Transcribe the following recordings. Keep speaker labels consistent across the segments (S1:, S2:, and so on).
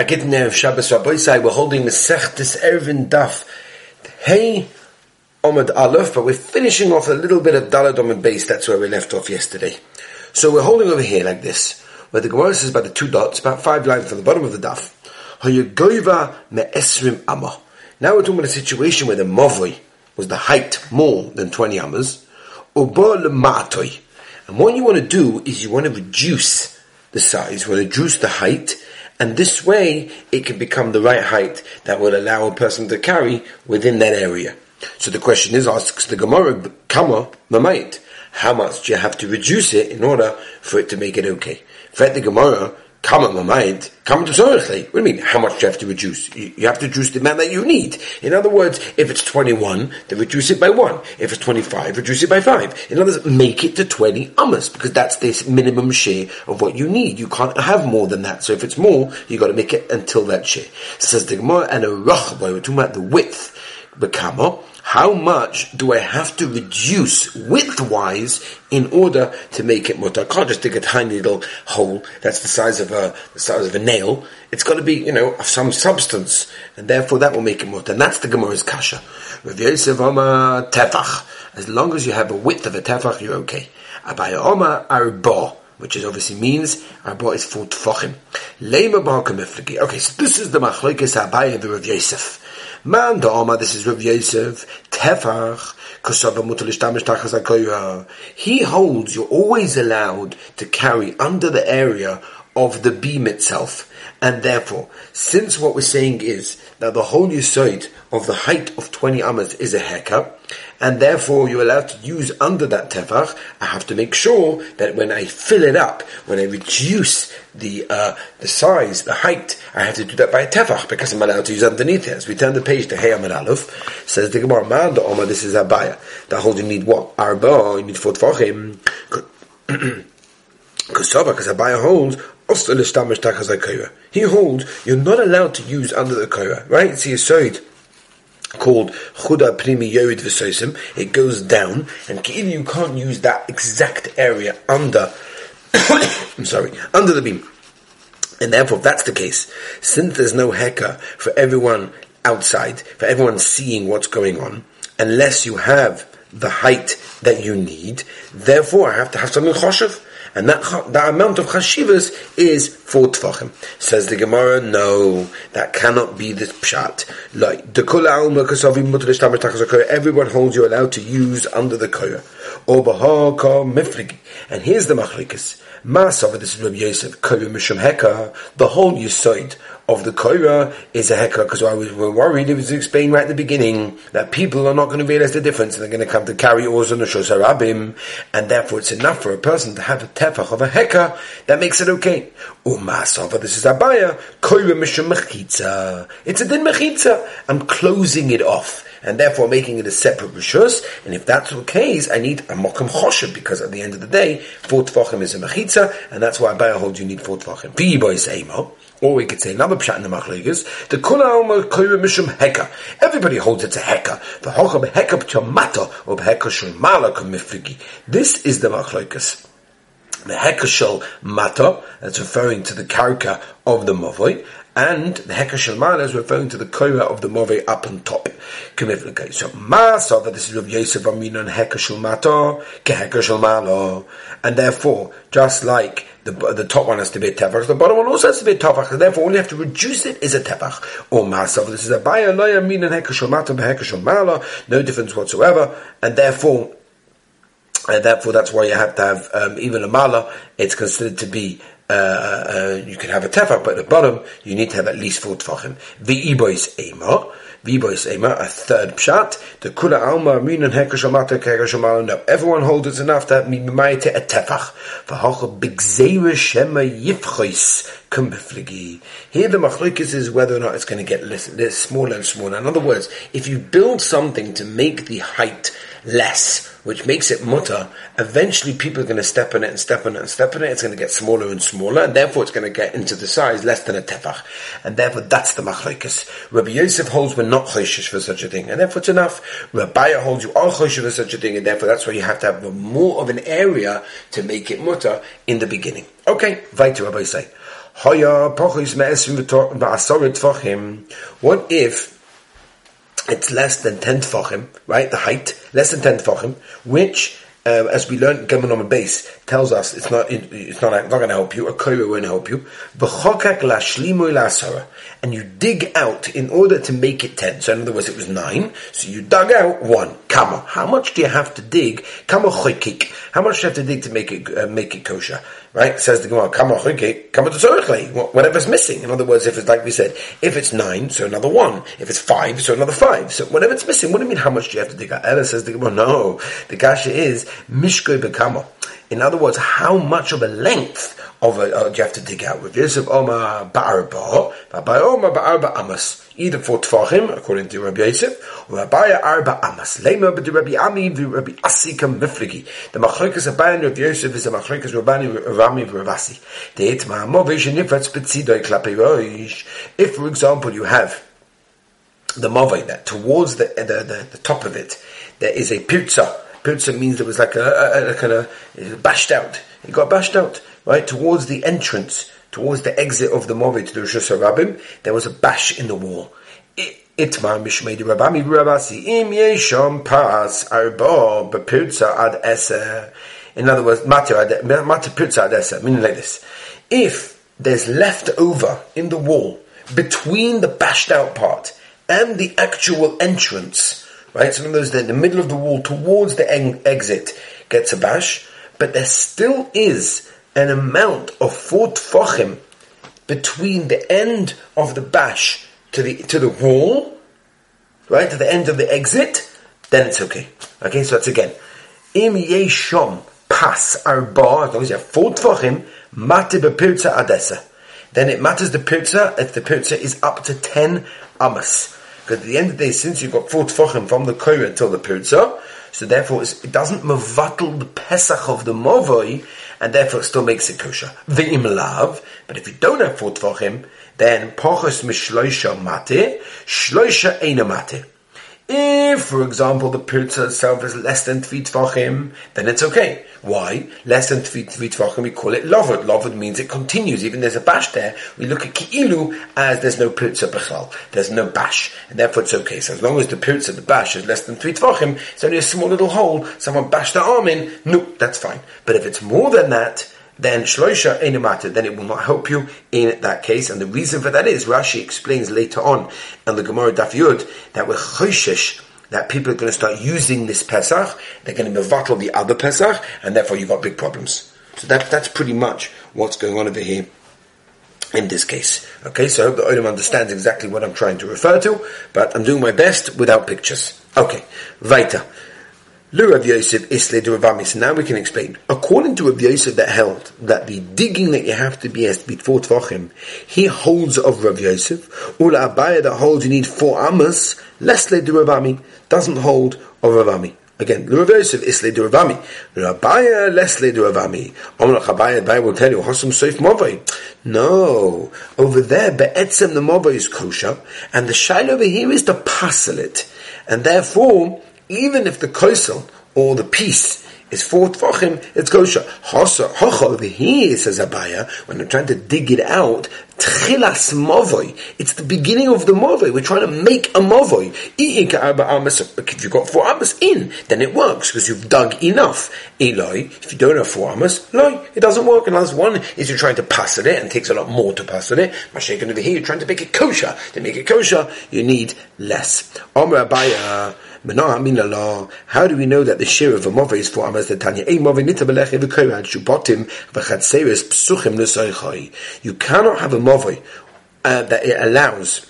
S1: I get in there of Shabbos Rabbi we're holding Mesechtes Eruvin Daf. Hey, Omid Aleph, but we're finishing off a little bit of Dalad Omid base. That's where we left off yesterday. So we're holding over here like this, where the Gemara says about the two dots, about five lines from the bottom of the Daf. Hayagoiva me'esrim amma. Now we're talking about a situation where the Mavoi was the height more than 20 amas. Uba lematoi. And what you want to do is you want to reduce the size, you want to reduce the height, and this way it can become the right height that will allow a person to carry within that area. So the question is, asks the Gemara, Kama Mamait, how much do you have to reduce it in order for it to make it okay? In fact, the Gemara, Kama mind, come to What do you mean, how much do you have to reduce? You, you have to reduce the amount that you need. In other words, if it's 21, then reduce it by 1. If it's 25, reduce it by 5. In other words, make it to 20 amas, because that's this minimum share of what you need. You can't have more than that. So if it's more, you've got to make it until that share. Says the Gemara, and a rachboy, we're talking about the width. Bekamo, how much do I have to reduce width-wise in order to make it mutter? I can't just dig a tiny little hole that's the size of a the size of a nail. It's got to be, you know, of some substance, and therefore that will make it mutter. And that's the Gemara's kasha. tefach. As long as you have a width of a tefach, you're okay. Abaya oma arba which is obviously means arba is full tefachim. Okay, so this is the machlokes Abaya the Rav Yosef. Man Da'ama, this is Rav Yosef, Tefach, He holds you're always allowed to carry under the area of the beam itself. And therefore, since what we're saying is that the whole side of the height of 20 amas is a haircut, and therefore you're allowed to use under that tefach, I have to make sure that when I fill it up, when I reduce the uh, the size, the height, I have to do that by a tefach because I'm allowed to use underneath it. As we turn the page to Hey Amar Aleph, says the Gemara, Man the Oma, this is Abaya. That holds you need what? Arba, you need four tefachim. Because Abaya holds he holds you're not allowed to use under the Korah, right? It's a side called Chuda Primi Yorid V'Sosim. It goes down, and you can't use that exact area under, I'm sorry, under the beam. And therefore, if that's the case, since there's no heka for everyone outside, for everyone seeing what's going on, unless you have the height that you need, therefore I have to have something choshev and that, that amount of chashivas is four tefachim. Says the Gemara, no, that cannot be the pshat. Like the kula alma kasavi Everyone holds you allowed to use under the koya. Or bahaka mifrigi. And here's the machlikas. Masava, this is Rabbi Yosef, koya mishum heka. The whole yisoid of the Korah is a heka because I was worried it was explained right at the beginning that people are not going to realize the difference and they're going to come to carry oars on the Shosarabim and therefore it's enough for a person to have a tefach of a heka that makes it okay. Umasova, this is Abaya, Korah Mishum Mechitza. It's a din Mechitza. I'm closing it off and therefore making it a separate rishus. And if that's the case, I need a mokum choshev because at the end of the day, four tefachim is a mechitza, and that's why Abaya holds you need four tefachim. Bi emo. Or we could say another pshat in the machlegas. The kula alma koyre mishum heka. Everybody holds it's a heka. The hocha beheka b'tomata or beheka shemala kumifrigi. This is the machlegas. The heka shel mata, that's referring to the karka of the mavoi, and the Heka Shalmana is referring to the Koira of the Move up on top. So Ma saw that this is of Yosef Amin and Heka Shalmata, Ke Heka Shalmala. And therefore, just like the, the top one has to be a tefach, the bottom one also has to be a tefach, and therefore all you have to reduce it is a tefach. Or masav, this is a baya loya min and heka shomata beheka shomala, no difference whatsoever, and therefore, and therefore that's why you have to have um, even a mala, it's considered to be uh, uh, you can have a tefach, but at the bottom you need to have at least four tefachim. V'ibois ema, v'ibois ema, a third pshat. The kula alma minan hekashamata kekashamala. No, everyone holds it's enough to have mimayte a tefach. V'hocha bigzeira shema yifchois kumbifligi. Here the machlokes is whether or not it's going to get less, less, smaller and smaller. In other words, if you build something to make the height less, which makes it mutter, eventually people are going to step on it and step on it and step on it. It's going to get smaller and smaller, and therefore it's going to get into the size less than a tefach. And therefore that's the machlokes. Rabbi Yosef holds we're not choishish for such a thing, and therefore it's enough. Rabbi holds you are choishish for such a thing, and therefore that's why you have to have more of an area to make it mutter in the beginning. Okay, weiter Rabbi say. What if it's less than 10 tfachim, right? The height, less than 10 tfachim, which um, as we learned, Gemon on base tells us it's not it's not, not going to help you. A koira won't help you. And you dig out in order to make it ten. So in other words, it was nine. So you dug out one. Kama. How much do you have to dig? Kama. How much do you have to dig to make it uh, make it kosher? Right? Says the Gemara. Kama choykik. Kama Whatever's missing. In other words, if it's like we said, if it's nine, so another one. If it's five, so another five. So whatever it's missing. What do you mean? How much do you have to dig out? Ella says the Gemara. No. The kasha is mishkoy bekama. In other words, how much of a length of a, uh, do you have to dig out? With Yosef Omar Ba'arba, Rabbi Omar Ba'arba Amas, either for Tfachim, according to Rabbi Yosef, or Rabbi Arba Amas. Lema but Rabbi Ami, the Rabbi Asika Mifligi. The Machlokas Abayan Rabbi Yosef is a Machlokas Rabbani Rami Ravasi. If, for example, you have the Movay that towards the, the, the, the top of it, there is a pizza Pirza means there was like a, a, a kind of uh, bashed out. It got bashed out, right? Towards the entrance, towards the exit of the Movid to the Rosh Hashanah, there was a bash in the wall. Itmar mishmei rabami rabasi im yesham pas arba bepirza ad eser. In other words, matir pirza ad eser, meaning like this. If there's left over in the wall between the bashed out part and the actual entrance, right? So other words, the, middle of the wall towards the en- exit gets a bash, but there still is an amount of four tfachim between the end of the bash to the to the wall, right, to the end of the exit, then it's okay. Okay, so that's again. Im yeshom pas arba, as long as you have four tfachim, mate bepirza adesa. Then it matters the pirza if the pirza is up to ten amas. Because at the end of the day, since you've got four tefachim from the Korah until the Pirza, so therefore it doesn't mevatel the Pesach of the Movoi, and therefore it still makes it kosher. V'im lav, but if you don't have four tefachim, then pochos mishloisha mate, shloisha eina mate. If, for example, the pirza itself is less than three tvachim, then it's okay. Why? Less than three, three tvachim, we call it lovud. Lovud means it continues. Even there's a bash there, we look at ki'ilu as there's no pirza bechal. There's no bash. And therefore it's okay. So as long as the pirza, the bash, is less than three tvachim, it's only a small little hole, someone bashed their arm in, no, that's fine. But if it's more than that, then shloisha enumata, then it will not help you in that case. And the reason for that is Rashi explains later on in the Gemara Daf Yud that we're choshesh that people are going to start using this Pesach, they're going to mevatel the other Pesach, and therefore you've got big problems. So that, that's pretty much what's going on over here in this case. Okay, so I hope the Olam understands exactly what I'm trying to refer to, but I'm doing my best without pictures. Okay, weiter. Lu Rav Yosef Isle de Ravami. So now we can explain. According to Rav Yosef that held that the digging that you have to be has to be four tvachim, he holds of Rav Yosef. Ula Abaya that holds you need four amas. Lesle de Ravami doesn't hold of Ravami. Again, Lu Rav Yosef Isle de Ravami. Rabaya Lesle de Ravami. Omlach Abaya Abaya will tell you Hosum Soif Movai. No, over there Be'etzem the Movai is kosher, and the shail over here is to passel it, and therefore even if the kosel or the piece is four tfachim, it's kosher. Hocha over here, says Abaya, when they're trying to dig it out, tchilas movoy. It's the beginning of the movoy. We're trying to make a movoy. If you've got four amas in, then it works because you've dug enough. Eloi, if you don't have four amas, no, it doesn't work. Unless one is you're trying to pass it, and it takes a lot more to pass it. Mashiach over here, you're trying to make it kosher. To make it kosher, you need less. Omer Abaya. How do we know that the share of a move is for Amas the Tanya? You cannot have a move uh, that it allows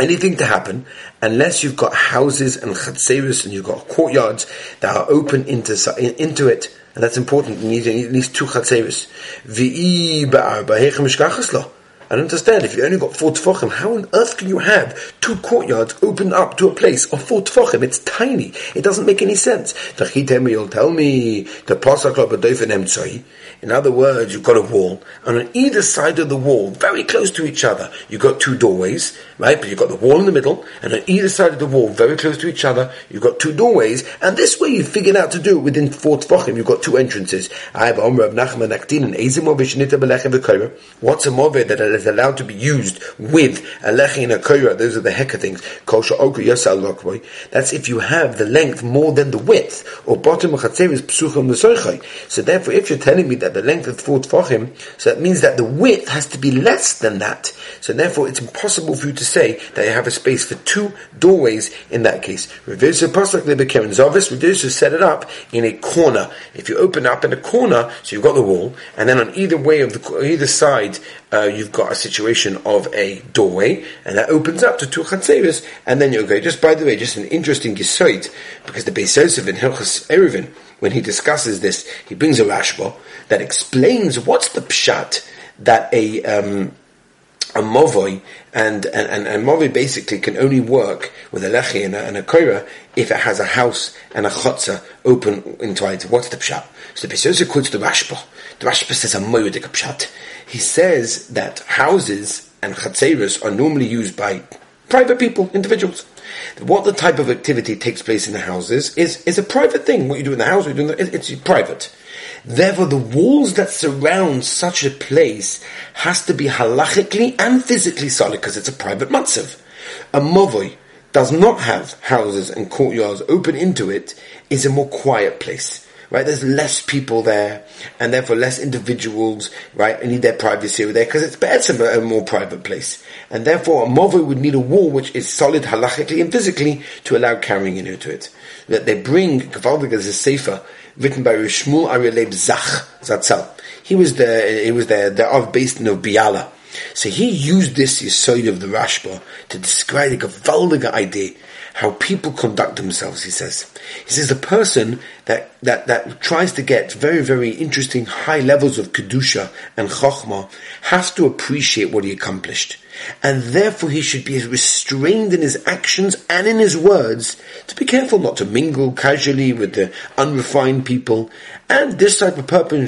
S1: anything to happen unless you've got houses and chatzeris and you've got courtyards that are open into into it. And that's important. You need at least two chatzeris. I understand. If you only got four tefachim, how on earth can you have two courtyards open up to a place of four tefachim? It's tiny. It doesn't make any sense. The You'll tell me the pasuk In other words, you've got a wall, and on either side of the wall, very close to each other, you've got two doorways, right? But you've got the wall in the middle, and on either side of the wall, very close to each other, you've got two doorways, and this way you figured out to do it within four tefachim. You've got two entrances. What's a moved that is allowed to be used with a lechi and a koira? Those are the heka things. That's if you have the length more than the width, or bottom of is psuchim So therefore, if you're telling me that the length is four tefachim, so that means that the width has to be less than that. So therefore, it's impossible for you to say that you have a space for two doorways in that case. Reverse pasuk lebekeren zavis. Reverse set it up in a corner. If you open up in a corner, so you've got the wall, and then on either way of the either side, uh, you've got a situation of a doorway, and that opens up to two chatzeris, and then you're go. Just by the way, just an interesting gesoit, because the Beis Yosef in Hilchas Eruvin, when he discusses this, he brings a Rashba that explains what's the pshat that a um, a movoi and and and, and movoi basically can only work with a lechi and a, and a koira if it has a house and a chotza open it. What's the pshat? So the Beis quotes the Rashba. The Rashba says a moedik pshat. He says that houses and chatzeros are normally used by private people, individuals. What the type of activity takes place in the houses is, is a private thing. What you do in the house, what you do in the, it's private. Therefore, the walls that surround such a place has to be halachically and physically solid because it's a private matzav. A movoi does not have houses and courtyards open into it is a more quiet place right? There's less people there, and therefore less individuals, right? And need their privacy over there because it's better a more private place, and therefore a mover would need a wall which is solid halachically and physically to allow carrying into it. That they bring Gavaldig as a sefer written by Shmuel Aryeh Zach Zatzal. He was the he was the the of based in of Biala. So he used this Yisoid of the Rashba to describe the Gavaldiga idea how people conduct themselves, he says. He says the person that, that, that tries to get very, very interesting high levels of Kedusha and Chokhmah has to appreciate what he accomplished. And therefore he should be restrained in his actions and in his words to be careful not to mingle casually with the unrefined people. And this type of person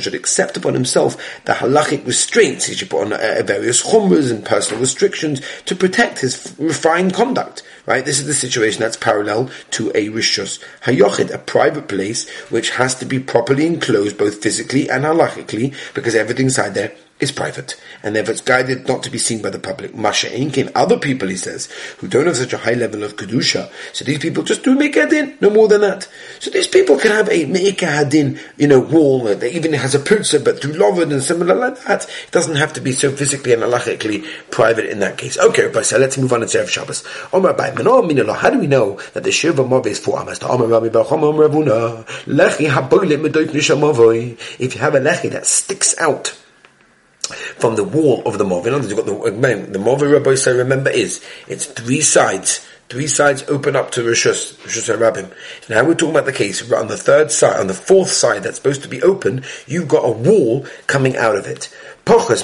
S1: should accept upon himself the halachic restraints. He should put on uh, various chumras and personal restrictions to protect his refined conduct. Right? This is the situation that's parallel to a rishus hayochid, a private place which has to be properly enclosed both physically and halachically because everything inside there is private, and therefore it's guided not to be seen by the public. Masha Inkin, other people, he says, who don't have such a high level of kedusha, so these people just do make hadin, no more than that. So these people can have a meika hadin, you know, wall uh, that even has a purza, but through loved and similar like that, it doesn't have to be so physically and halachically private in that case. Okay, Rabbi, so let's move on to Erev Shabbos. How do we know that the Shiva Mov is for Amas? If you have a lechi that sticks out from the wall of the mov. In you've got the uh, the mov Rabbi say remember is it's three sides. Three sides open up to Rishus, Rishus Rabbim. Now we're talking about the case on the third side, on the fourth side that's supposed to be open, you've got a wall coming out of it. If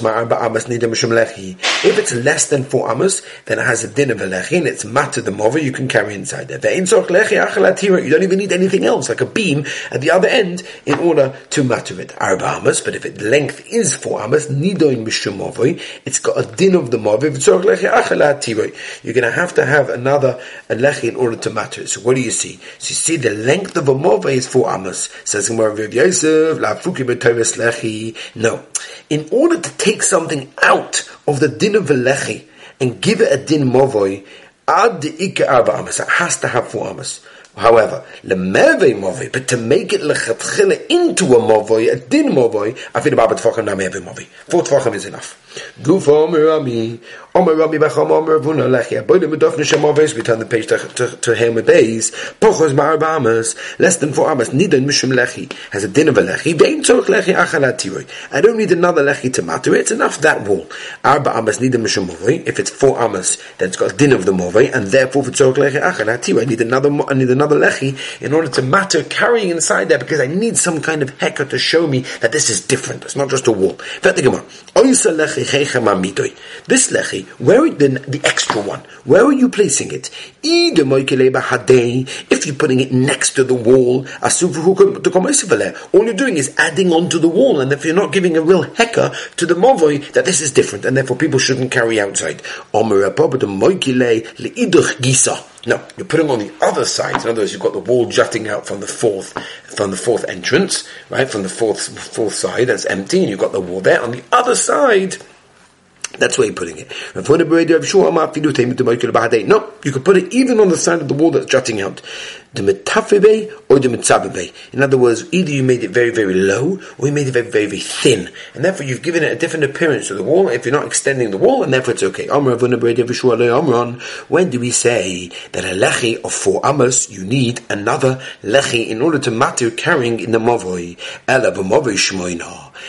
S1: it's less than four amas, then it has a din of a lechi, and it's matter the mover you can carry inside there. You don't even need anything else, like a beam at the other end, in order to matter it. Arba amas, but if its length is four amas, nidoin mishum it's got a din of the mover. You're going to have to have another lechi in order to matter it. So what do you see? So you see the length of a mover is four amas. Says Gemara Yosef, la fuki lechi. No. In order to take something out of the din of velechi and give it a din movoi, ad ika arba amas, it has to have four amas. However, lemeve movoi, but to make it lechatchile into a movoi, a din movoi, I think about tfachim na meve movoi. Four tfachim is enough. Gufo mirami, Omer Rabbi Bacham Omer Ravuna Lechi. Aboy Lemedov Nisham Oves. We turn the page to to, to Helmet Bays. Pochos Ma'arba Amas. Less than four Amas. Nidan Mishum Lechi has a din of a Lechi. Vein Lechi. I don't need another Lechi to matter. It's enough that wall. Arba Amas Nidan Mishum Movei. If it's four Amas, then it's got a din of the Movei, and therefore for Tzorch Lechi Achalat Tiroi, I need another. I need another Lechi in order to matter carrying inside there because I need some kind of hecker to show me that this is different. It's not just a wall. This lechi, where the, the extra one, where are you placing it? If you're putting it next to the wall, all you're doing is adding onto the wall, and if you're not giving a real hecker to the movoi, that this is different, and therefore people shouldn't carry outside. No, you're putting on the other side. In other words, you've got the wall jutting out from the fourth, from the fourth entrance, right? From the fourth, fourth side that's empty, and you've got the wall there. On the other side, that's where you're putting it. No, you could put it even on the side of the wall that's jutting out. The metafebe or the mitzabe. In other words, either you made it very, very low, or you made it very, very, very thin. And therefore you've given it a different appearance to the wall if you're not extending the wall, and therefore it's okay. When do we say that a lechi of four amas, you need another lechi in order to matter carrying in the mavoi?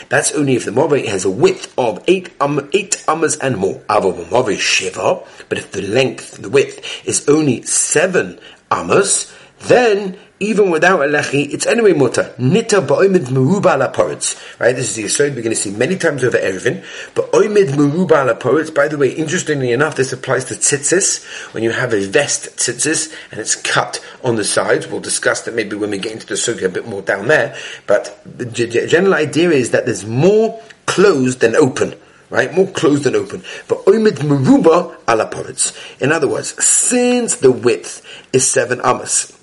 S1: That's only if the Mavoi has a width of eight, um, eight amas and more. But if the length, the width, is only seven amas, then even without a lechi, it's anyway mutter. Nita ba'omid meruba la Right, this is the aside we're going to see many times over Erevin. But oimid meruba la by the way, interestingly enough, this applies to tzitzis. When you have a vest tzitzis and it's cut on the sides, we'll discuss that maybe when we get into the sugi a bit more down there. But the general idea is that there's more closed than open right? More closed than open. But oimid meruba ala. In other words, since the width is seven amas,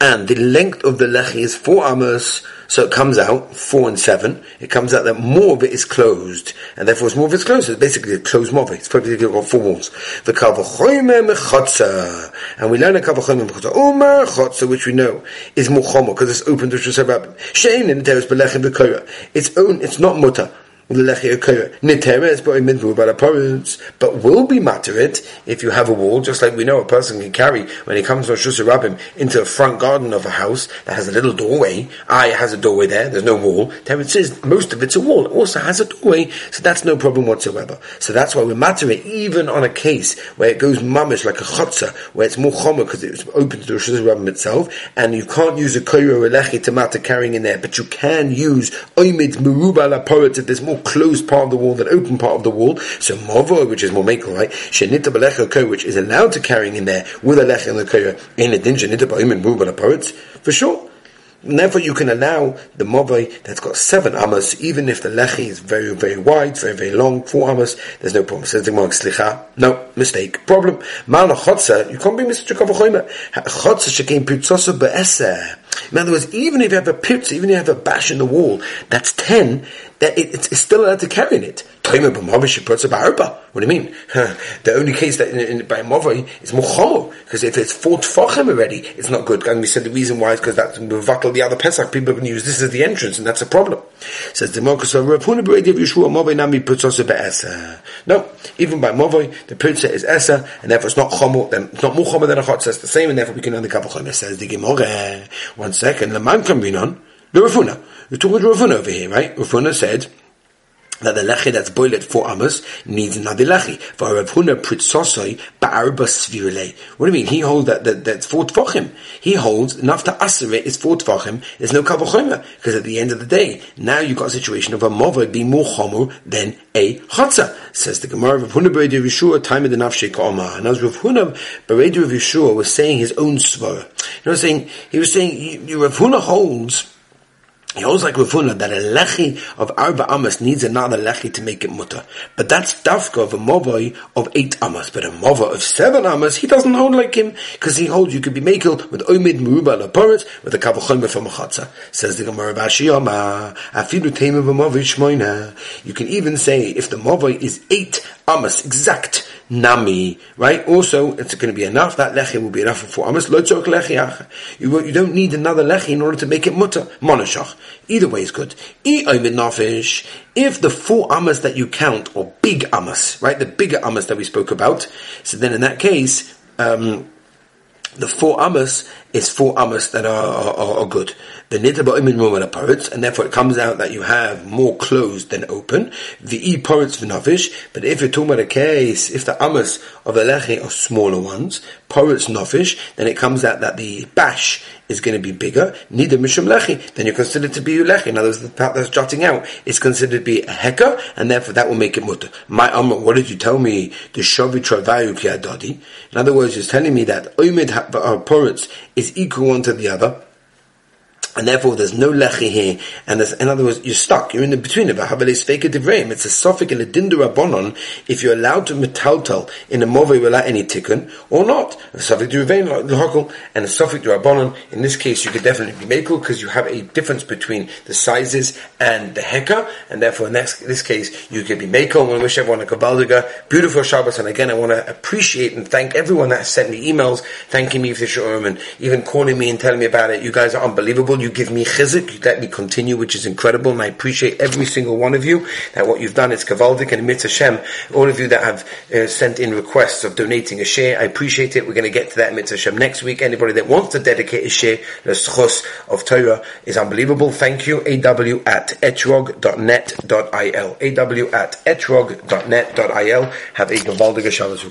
S1: and the length of the lechi is four amos, so it comes out four and seven. It comes out that more of it is closed, and therefore it's more of it's closed. So it's basically a closed move. It's probably got four walls. The kavachoyme mechotza, and we learn a kavachoyme mechotza. Umar chotza, which we know is muchomo because it's open to Shusarabim. Shein in teres belechem v'koyra. It's own. It's not mutter but will be mattered if you have a wall, just like we know a person can carry when he comes from Shusha Rabbim into a front garden of a house that has a little doorway. Ah, it has a doorway there, there's no wall. Teretz says most of it's a wall. It also has a doorway, so that's no problem whatsoever. So that's why we matter it even on a case where it goes mamish like a chotza, where it's more chomer because it's open to the Shusha Rabbim itself, and you can't use a koyo or lechi to matter carrying in there, but you can use oimid meruba la if there's more closed part of the wall than open part of the wall. So movo, which is more makel, right? Shenita belecha which is allowed to carrying in there with a lech and the in a din shenita ba'im and poets for sure. And therefore, you can allow the movai that's got seven amas, even if the lechi is very, very wide, very, very long, four amas, there's no problem. Says the slicha, no, mistake, problem. Malna chotza, you can't be Mr. Chotza shekein pirtzosa be'eser. In other words, even if you have a pitz, even if you have a bash in the wall, that's ten, that it, it's, it's, still allowed to carry in it. What do you mean? the only case that in, in, by Movai is Mochomo, because if it's four Tfachim already, it's not good. And we said the reason why is because that's Mevatel the other Pesach, people can use this as the entrance, and that's a problem. Says the Mokus of Yeshua, Nami Be'esa. No, even by Movai, the Putza is Esa, and therefore it's not Chomo, then it's not more Chomo than a Chot, says the same, and therefore we can only cover Chomo. Says the Gemara, one second, the man can be none, the Rav Huna. We're talking to Rav Huna over here, right? Rav Huna said, that the lechi that's boiled at four amas needs another lechi. For Rav Huna pritzosoi ba'arba svirle. What do you mean? He holds that, that that's four tfachim. He holds enough to aseret is four tfachim. There's no kavachomer because at the end of the day, now you've got a situation of a mother being more chomer than a chotza. Says the Gemara Rav Huna Beredi Yeshua time of the nafshei ka'ama. And as Rav Huna Beredi Yeshua was saying his own svara. You know, saying he was saying Rav Huna holds he holds like Rav Huna that a lechi of arba amas needs another lechi to make it mutter. But that's dafka of a movoi of eight amas. But a mova of seven amas, he doesn't hold like him, because he holds you could be makel with oimid muruba laporet with a kavachoyma from a chatza. Says the Gemara Bashiyama, afidu tema b'movoi shmoina. You can even say if the movoi is eight amas exact, nami, right? Also, it's going to be enough. That lechi will be enough for lechi You you don't need another lechi in order to make it mutter monoshach. Either way is good. E nafish. If the four amas that you count are big amas, right? The bigger amas that we spoke about. So then in that case. Um, the four amas is four amas that are, are, are good. The nitaba roman are parrots, and therefore it comes out that you have more closed than open. The e parrots v'nafish, but if you're talking about a case, if the amas of the lechi are smaller ones, parrots nafish, then it comes out that the bash is going to be bigger. Nida mishum lechi, then you're considered to be lechi. In other words, the part that's jutting out is considered to be a heka, and therefore that will make it mutter. My amma, what did you tell me? The shavi travayu ki In other words, you're telling me that oimid uh, parrots is equal one to the other and therefore there's no lechi here, and in other words, you're stuck, you're in the between of a It's a suffix in a dindura bonon if you're allowed to metaltal in a move without any tikkun, or not. A suffix like and a suffix rabbonon, in this case you could definitely be mekel, because you have a difference between the sizes and the heka, and therefore in this, this case you could be mekel. And to wish everyone a kabaldiga, beautiful Shabbos, and again I want to appreciate and thank everyone that sent me emails, thanking me for the shurim, and even calling me and telling me about it. You guys are unbelievable. You give me chizik, you let me continue, which is incredible, and I appreciate every single one of you, that what you've done is kavaldik and mitzvah Hashem, all of you that have uh, sent in requests of donating a share, I appreciate it, we're going to get to that mitzvah Hashem next week, anybody that wants to dedicate a share, the schos of Torah is unbelievable, thank you, aw at etrog.net.il, aw at etrog.net.il, have a kavaldik Shabbos,